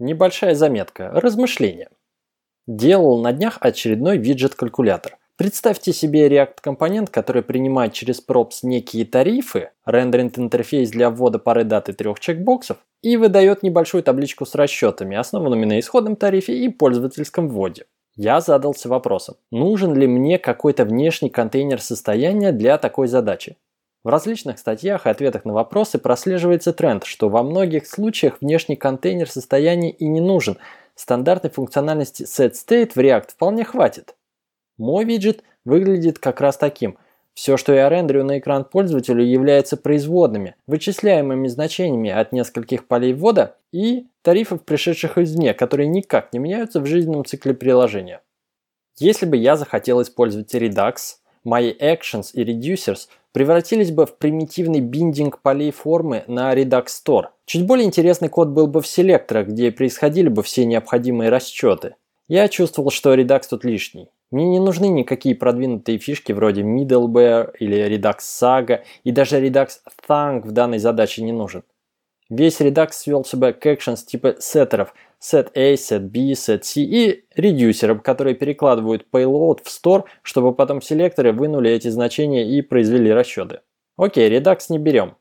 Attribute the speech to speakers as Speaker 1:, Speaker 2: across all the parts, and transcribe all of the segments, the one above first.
Speaker 1: Небольшая заметка, размышление. Делал на днях очередной виджет-калькулятор. Представьте себе React-компонент, который принимает через props некие тарифы, рендеринг интерфейс для ввода пары дат и трех чекбоксов, и выдает небольшую табличку с расчетами, основанными на исходном тарифе и пользовательском вводе. Я задался вопросом, нужен ли мне какой-то внешний контейнер состояния для такой задачи. В различных статьях и ответах на вопросы прослеживается тренд, что во многих случаях внешний контейнер состояния и не нужен. Стандартной функциональности setState в React вполне хватит. Мой виджет выглядит как раз таким. Все, что я рендерю на экран пользователю, является производными, вычисляемыми значениями от нескольких полей ввода и тарифов, пришедших извне, которые никак не меняются в жизненном цикле приложения. Если бы я захотел использовать Redux, мои actions и reducers превратились бы в примитивный биндинг полей формы на Redux Store. Чуть более интересный код был бы в селекторах, где происходили бы все необходимые расчеты. Я чувствовал, что Redux тут лишний. Мне не нужны никакие продвинутые фишки вроде Middleware или Redux Saga, и даже Redux Thunk в данной задаче не нужен. Весь Redux свел себя к actions типа сеттеров set A, set B, set C и редюсеров, которые перекладывают payload в store, чтобы потом селекторы вынули эти значения и произвели расчеты. Окей, Redux не берем.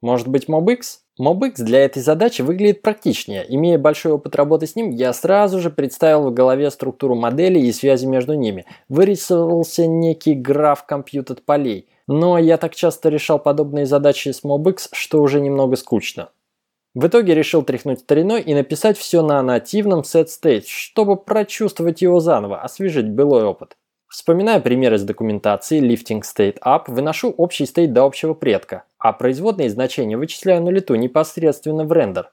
Speaker 1: Может быть MobX? MobX для этой задачи выглядит практичнее. Имея большой опыт работы с ним, я сразу же представил в голове структуру моделей и связи между ними. Вырисовался некий граф компьютер полей. Но я так часто решал подобные задачи с MobX, что уже немного скучно. В итоге решил тряхнуть стариной и написать все на нативном set-state, чтобы прочувствовать его заново, освежить былой опыт. Вспоминая пример из документации Lifting State Up, выношу общий стейт до общего предка, а производные значения вычисляю на лету непосредственно в рендер.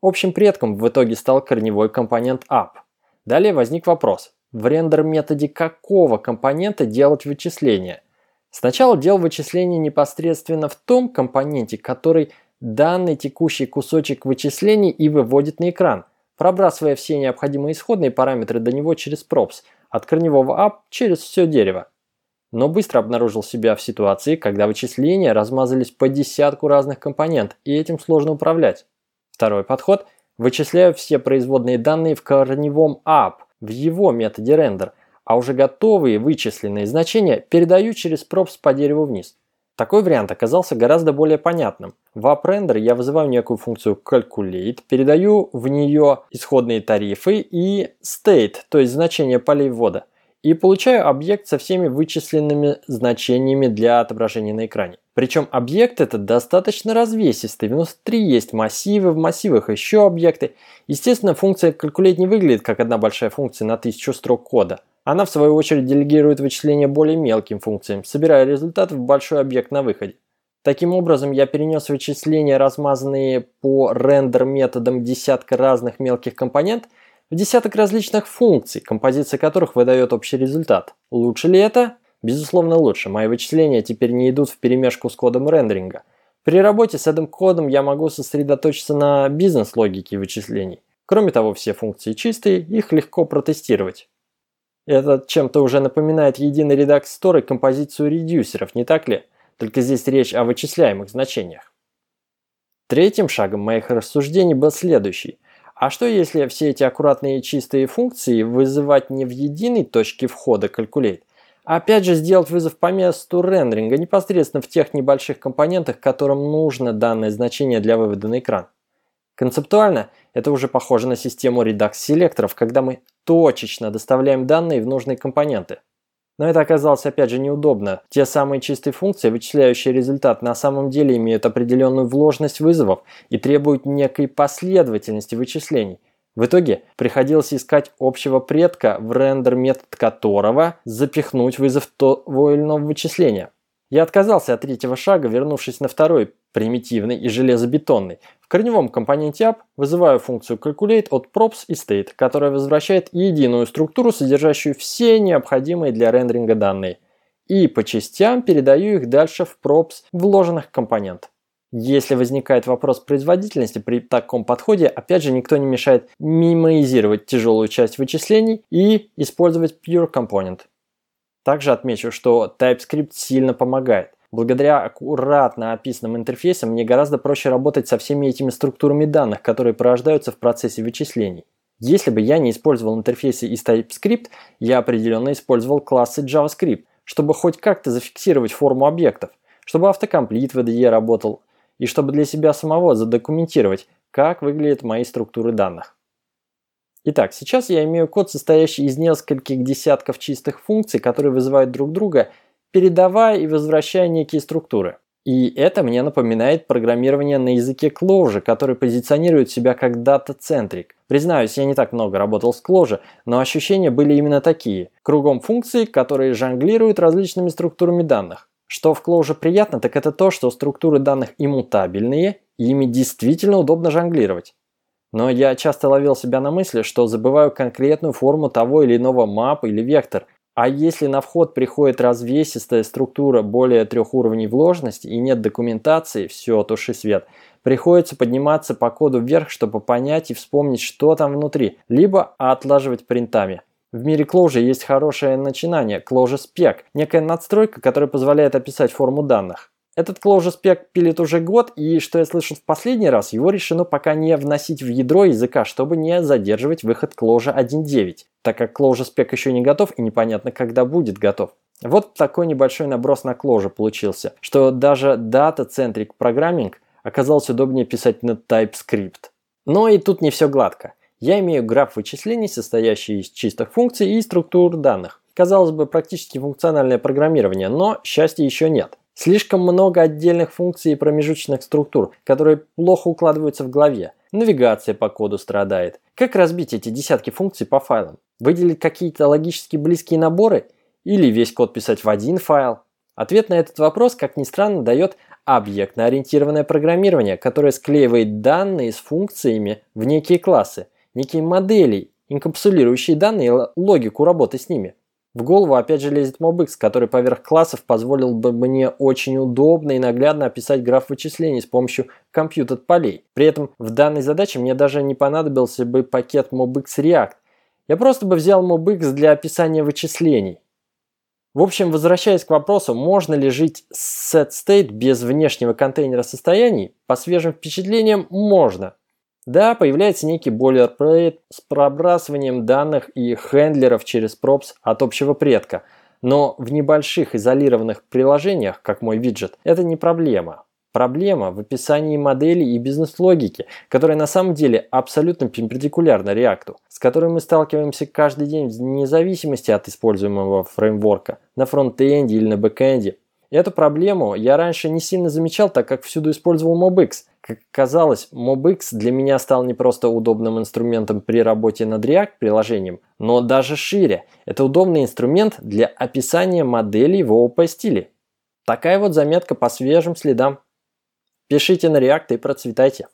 Speaker 1: Общим предком в итоге стал корневой компонент up. Далее возник вопрос, в рендер методе какого компонента делать вычисления? Сначала делал вычисление непосредственно в том компоненте, который данный текущий кусочек вычислений и выводит на экран, пробрасывая все необходимые исходные параметры до него через props – от корневого up через все дерево. Но быстро обнаружил себя в ситуации, когда вычисления размазались по десятку разных компонент, и этим сложно управлять. Второй подход – вычисляю все производные данные в корневом up, в его методе render, а уже готовые вычисленные значения передаю через props по дереву вниз. Такой вариант оказался гораздо более понятным. В AppRender я вызываю некую функцию calculate, передаю в нее исходные тарифы и state, то есть значение полей ввода, и получаю объект со всеми вычисленными значениями для отображения на экране. Причем объект этот достаточно развесистый, внутри есть массивы, в массивах еще объекты. Естественно, функция calculate не выглядит как одна большая функция на тысячу строк кода. Она в свою очередь делегирует вычисления более мелким функциям, собирая результат в большой объект на выходе. Таким образом, я перенес вычисления, размазанные по рендер методам десятка разных мелких компонент, в десяток различных функций, композиция которых выдает общий результат. Лучше ли это? Безусловно лучше. Мои вычисления теперь не идут в перемешку с кодом рендеринга. При работе с этим кодом я могу сосредоточиться на бизнес-логике вычислений. Кроме того, все функции чистые, их легко протестировать. Это чем-то уже напоминает единый редакс и композицию редюсеров, не так ли? Только здесь речь о вычисляемых значениях. Третьим шагом моих рассуждений был следующий. А что если все эти аккуратные чистые функции вызывать не в единой точке входа Calculate, а опять же сделать вызов по месту рендеринга непосредственно в тех небольших компонентах, которым нужно данное значение для вывода на экран? Концептуально это уже похоже на систему редакс-селекторов, когда мы точечно доставляем данные в нужные компоненты. Но это оказалось опять же неудобно. Те самые чистые функции, вычисляющие результат, на самом деле имеют определенную вложенность вызовов и требуют некой последовательности вычислений. В итоге приходилось искать общего предка, в рендер метод которого запихнуть вызов того или иного вычисления. Я отказался от третьего шага, вернувшись на второй, примитивный и железобетонный. В корневом компоненте app вызываю функцию calculate от props и state, которая возвращает единую структуру, содержащую все необходимые для рендеринга данные. И по частям передаю их дальше в props вложенных компонент. Если возникает вопрос производительности при таком подходе, опять же никто не мешает мимоизировать тяжелую часть вычислений и использовать pure component. Также отмечу, что TypeScript сильно помогает. Благодаря аккуратно описанным интерфейсам мне гораздо проще работать со всеми этими структурами данных, которые порождаются в процессе вычислений. Если бы я не использовал интерфейсы из TypeScript, я определенно использовал классы JavaScript, чтобы хоть как-то зафиксировать форму объектов, чтобы автокомплит в IDE работал, и чтобы для себя самого задокументировать, как выглядят мои структуры данных. Итак, сейчас я имею код, состоящий из нескольких десятков чистых функций, которые вызывают друг друга, передавая и возвращая некие структуры. И это мне напоминает программирование на языке Clojure, который позиционирует себя как дата-центрик. Признаюсь, я не так много работал с Clojure, но ощущения были именно такие. Кругом функции, которые жонглируют различными структурами данных. Что в Clojure приятно, так это то, что структуры данных иммутабельные, и ими действительно удобно жонглировать. Но я часто ловил себя на мысли, что забываю конкретную форму того или иного map или вектор. А если на вход приходит развесистая структура более трех уровней вложенности и нет документации, все, туши свет. Приходится подниматься по коду вверх, чтобы понять и вспомнить, что там внутри, либо отлаживать принтами. В мире Clojure есть хорошее начинание – Clojure Spec, некая надстройка, которая позволяет описать форму данных. Этот Spec пилит уже год, и, что я слышал в последний раз, его решено пока не вносить в ядро языка, чтобы не задерживать выход Clojure 1.9, так как Spec еще не готов и непонятно, когда будет готов. Вот такой небольшой наброс на Clojure получился, что даже Data-Centric Programming оказалось удобнее писать на TypeScript. Но и тут не все гладко. Я имею граф вычислений, состоящий из чистых функций и структур данных. Казалось бы, практически функциональное программирование, но счастья еще нет. Слишком много отдельных функций и промежуточных структур, которые плохо укладываются в голове. Навигация по коду страдает. Как разбить эти десятки функций по файлам? Выделить какие-то логически близкие наборы? Или весь код писать в один файл? Ответ на этот вопрос, как ни странно, дает объектно-ориентированное программирование, которое склеивает данные с функциями в некие классы, некие модели, инкапсулирующие данные и логику работы с ними. В голову опять же лезет MobX, который поверх классов позволил бы мне очень удобно и наглядно описать граф вычислений с помощью компьютер-полей. При этом в данной задаче мне даже не понадобился бы пакет MobX React. Я просто бы взял MobX для описания вычислений. В общем, возвращаясь к вопросу, можно ли жить с setState без внешнего контейнера состояний, по свежим впечатлениям можно. Да, появляется некий boilerplate с пробрасыванием данных и хендлеров через props от общего предка. Но в небольших изолированных приложениях, как мой виджет, это не проблема. Проблема в описании модели и бизнес-логики, которая на самом деле абсолютно перпендикулярна React, с которой мы сталкиваемся каждый день вне зависимости от используемого фреймворка, на фронтенде или на бэкенде. Эту проблему я раньше не сильно замечал, так как всюду использовал MobX. Как казалось, MobX для меня стал не просто удобным инструментом при работе над React-приложением, но даже шире. Это удобный инструмент для описания моделей в OOP-стиле. Такая вот заметка по свежим следам. Пишите на React и процветайте.